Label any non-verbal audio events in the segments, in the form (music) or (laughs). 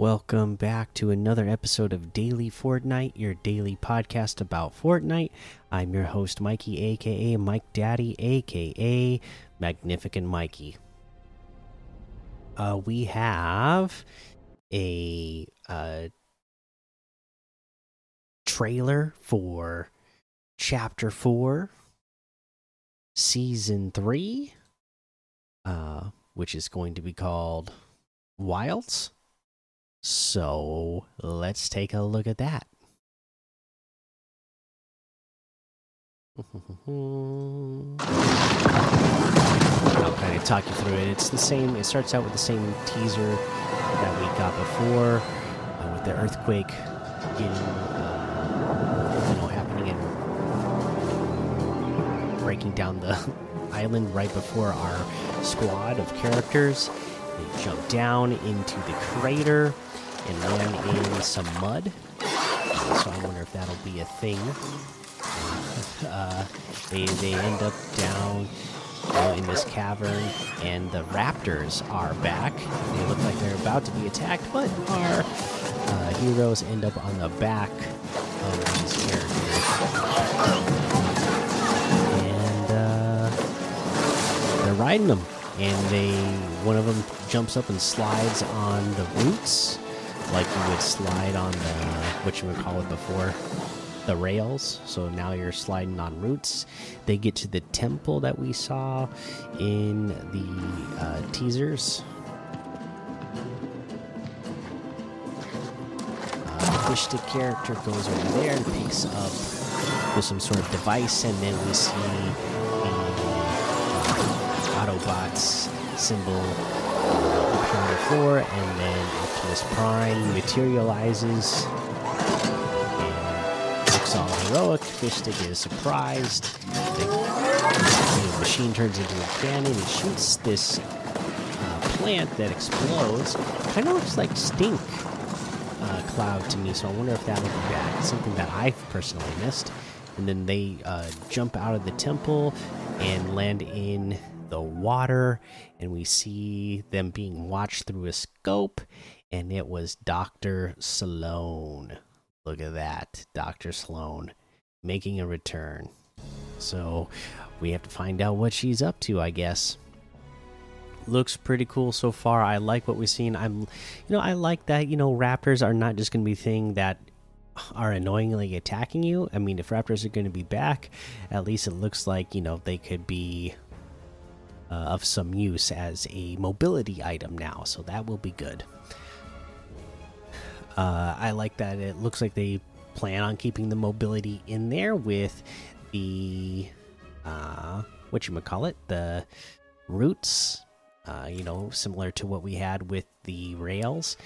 Welcome back to another episode of Daily Fortnite, your daily podcast about Fortnite. I'm your host, Mikey, aka Mike Daddy, aka Magnificent Mikey. Uh, we have a uh, trailer for Chapter 4, Season 3, uh, which is going to be called Wilds. So let's take a look at that. I'll kind of talk you through it. It's the same. It starts out with the same teaser that we got before, uh, with the earthquake getting, uh, you know, happening and breaking down the (laughs) island right before our squad of characters. Jump down into the crater and land in some mud. So I wonder if that'll be a thing. (laughs) Uh, they they end up down uh, in this cavern, and the raptors are back. They look like they're about to be attacked, but our uh, heroes end up on the back of these characters, and uh, they're riding them. And they, one of them jumps up and slides on the roots, like you would slide on the what you would call it before the rails. So now you're sliding on roots. They get to the temple that we saw in the uh, teasers. Uh, fish stick character goes over there and picks up with some sort of device, and then we see the Autobots symbol on the floor, and then Optimus Prime materializes looks all heroic. Fishstick is surprised. The, machine turns into a cannon and shoots this uh, plant that explodes. Kind of looks like stink uh, cloud to me, so I wonder if that'll be bad. Something that I've personally missed. And then they uh, jump out of the temple and land in the water, and we see them being watched through a scope. And it was Dr. Sloan. Look at that. Dr. Sloan making a return. So we have to find out what she's up to, I guess. Looks pretty cool so far. I like what we've seen. I'm you know, I like that, you know, raptors are not just gonna be thing that are annoyingly attacking you. I mean, if raptors are going to be back, at least it looks like, you know, they could be uh, of some use as a mobility item now. So that will be good. Uh, I like that it looks like they plan on keeping the mobility in there with the uh, what you call it, the roots. Uh, you know, similar to what we had with the rails.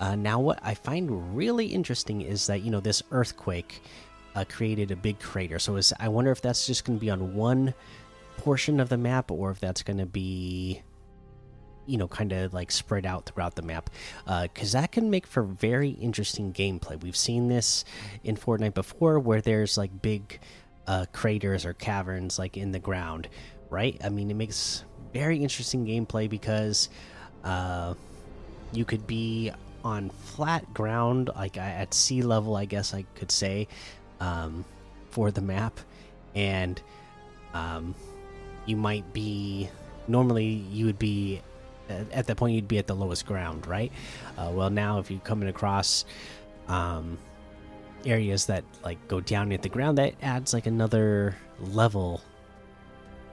Uh, now, what I find really interesting is that you know this earthquake uh, created a big crater. So, is I wonder if that's just going to be on one portion of the map, or if that's going to be you know kind of like spread out throughout the map. Because uh, that can make for very interesting gameplay. We've seen this in fortnite before where there's like big uh, craters or caverns like in the ground right? I mean it makes very interesting gameplay because uh, you could be on flat ground like at sea level i guess i could say um, for the map. And um, you might be normally you would be at that point you'd be at the lowest ground, right? Uh, well, now if you're coming across um, areas that like go down at the ground, that adds like another level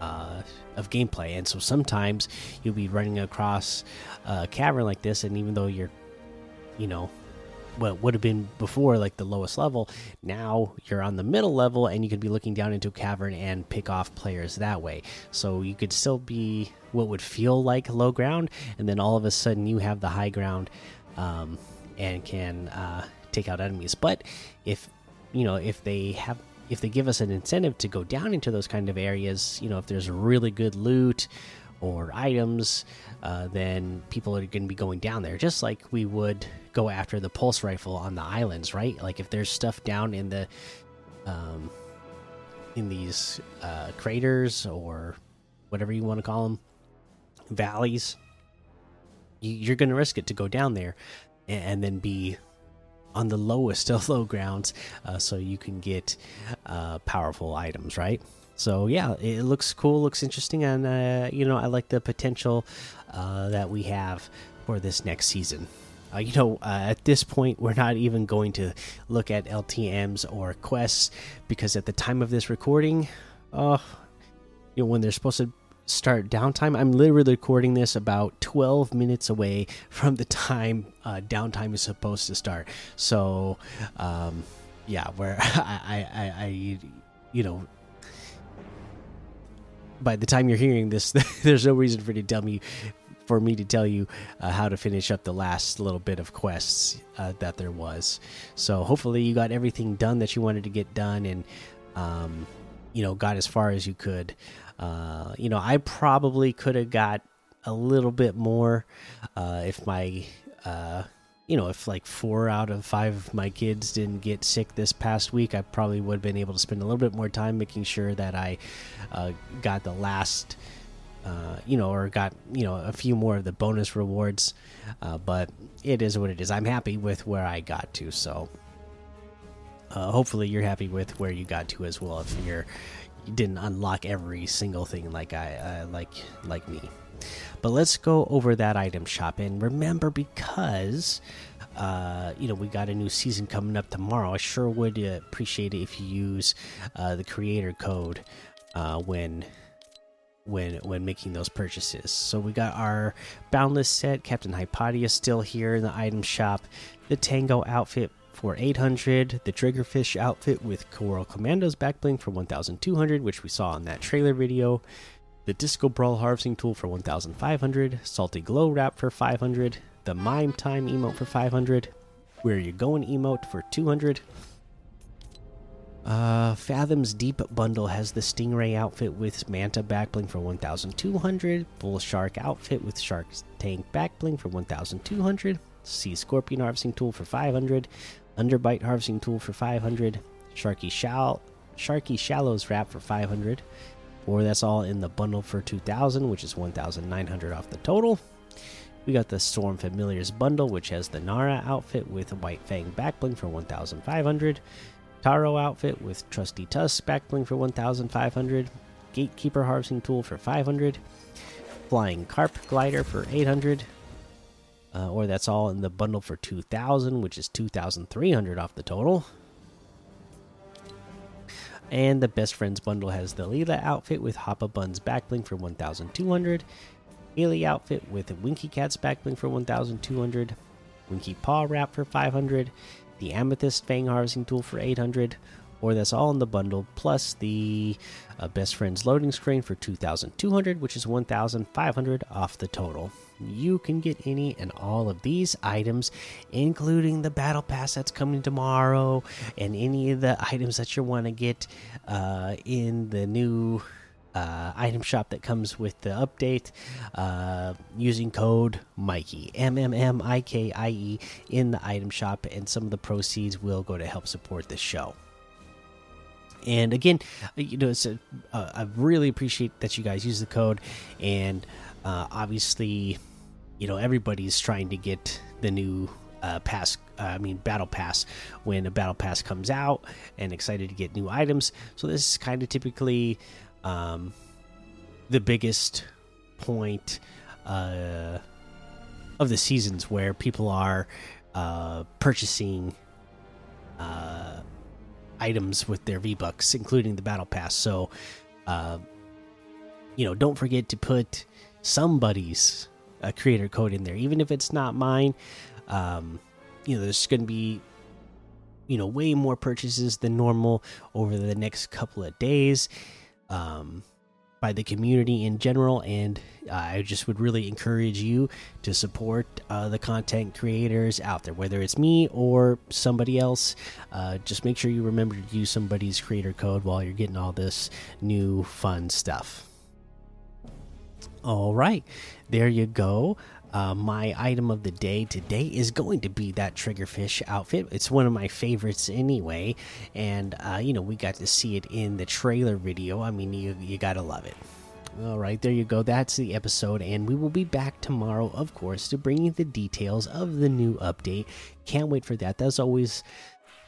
uh, of gameplay. And so sometimes you'll be running across a cavern like this, and even though you're, you know, what would have been before like the lowest level now you're on the middle level and you could be looking down into a cavern and pick off players that way. So you could still be what would feel like low ground and then all of a sudden you have the high ground um, and can uh, take out enemies. But if you know if they have if they give us an incentive to go down into those kind of areas you know if there's really good loot or items, uh, then people are going to be going down there, just like we would go after the pulse rifle on the islands, right? Like if there's stuff down in the, um, in these uh, craters or whatever you want to call them, valleys, you, you're going to risk it to go down there. and then be on the lowest (laughs) of low grounds uh, so you can get uh, powerful items right so yeah it looks cool looks interesting and uh, you know i like the potential uh, that we have for this next season uh, you know uh, at this point we're not even going to look at ltms or quests because at the time of this recording uh, you know when they're supposed to start downtime. I'm literally recording this about 12 minutes away (laughs) from the time uh, downtime is supposed to start. So, um, yeah, where (laughs) I, I, I, you know, by the time you're hearing this, (laughs) there's no reason for to tell me, for me to tell you uh, how to finish up the last little bit of quests uh, that there was. So hopefully you got everything done that you wanted to get done and, um, you know, got as far as you could. Uh, you know, I probably could have got a little bit more uh, if my, uh, you know, if like four out of five of my kids didn't get sick this past week, I probably would have been able to spend a little bit more time making sure that I uh, got the last. Uh, you know, or got you know a few more of the bonus rewards, uh, but it is what it is. I'm happy with where I got to, so uh, hopefully you're happy with where you got to as well. If you're you didn't unlock every single thing like I uh, like like me. But let's go over that item shop and remember because uh, you know we got a new season coming up tomorrow. I sure would appreciate it if you use uh, the creator code uh, when when when making those purchases. So we got our boundless set, Captain Hypatia still here in the item shop, the Tango outfit for 800 the triggerfish outfit with coral commandos backbling for 1200 which we saw in that trailer video the disco brawl harvesting tool for 1500 salty glow wrap for 500 the mime time emote for 500 where you going emote for 200 uh, Fathom's Deep bundle has the Stingray outfit with Manta backbling for 1200, Bull Shark outfit with Shark's Tank backbling for 1200, Sea Scorpion harvesting tool for 500, Underbite harvesting tool for 500, Sharky Shall Sharky Shallows wrap for 500, or that's all in the bundle for 2000, which is 1900 off the total. We got the Storm Familiars bundle, which has the Nara outfit with White Fang backbling for 1500, Taro outfit with Trusty Tusk backbling for 1500, Gatekeeper harvesting tool for 500, Flying Carp glider for 800, uh, or that's all in the bundle for 2000 which is 2300 off the total and the best friends bundle has the Leela outfit with Hoppa Buns backbling for 1200 Haley outfit with Winky Cat's backbling for 1200 Winky Paw wrap for 500 the Amethyst Fang harvesting tool for 800 or that's all in the bundle plus the uh, best friends loading screen for 2200 which is 1500 off the total you can get any and all of these items, including the battle pass that's coming tomorrow, and any of the items that you want to get uh, in the new uh, item shop that comes with the update uh, using code Mikey M M M I K I E in the item shop, and some of the proceeds will go to help support the show. And again, you know, a, uh, I really appreciate that you guys use the code, and uh, obviously you know everybody's trying to get the new uh, pass uh, i mean battle pass when a battle pass comes out and excited to get new items. So this is kind of typically um, the biggest point uh, of the seasons where people are uh, purchasing uh, items with their v bucks including the battle pass so uh, you know don't forget to put somebody's a creator code in there, even if it's not mine. Um, you know, there's going to be you know way more purchases than normal over the next couple of days um, by the community in general and uh, i just would really encourage you to support uh, the content creators out there whether it's me or somebody else uh, just make sure you remember to use somebody's creator code while you're getting all this new fun stuff all right, there you go. Uh, my item of the day today is going to be that triggerfish outfit. It's one of my favorites anyway, and uh, you know we got to see it in the trailer video. I mean, you you gotta love it. All right, there you go. That's the episode, and we will be back tomorrow, of course, to bring you the details of the new update. Can't wait for that. That's always,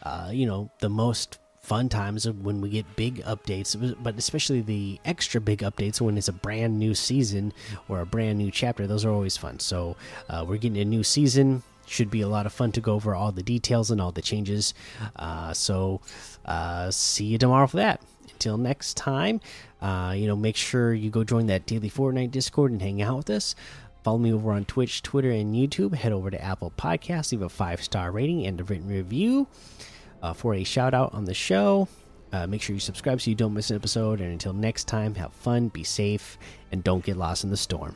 uh, you know, the most fun times when we get big updates, but especially the extra big updates when it's a brand new season or a brand new chapter. Those are always fun. So uh, we're getting a new season. Should be a lot of fun to go over all the details and all the changes. Uh, so uh, see you tomorrow for that. Until next time, uh, you know, make sure you go join that daily Fortnite Discord and hang out with us. Follow me over on Twitch, Twitter, and YouTube. Head over to Apple Podcasts, leave a five star rating and a written review uh, for a shout out on the show. Uh, make sure you subscribe so you don't miss an episode. And until next time, have fun, be safe, and don't get lost in the storm.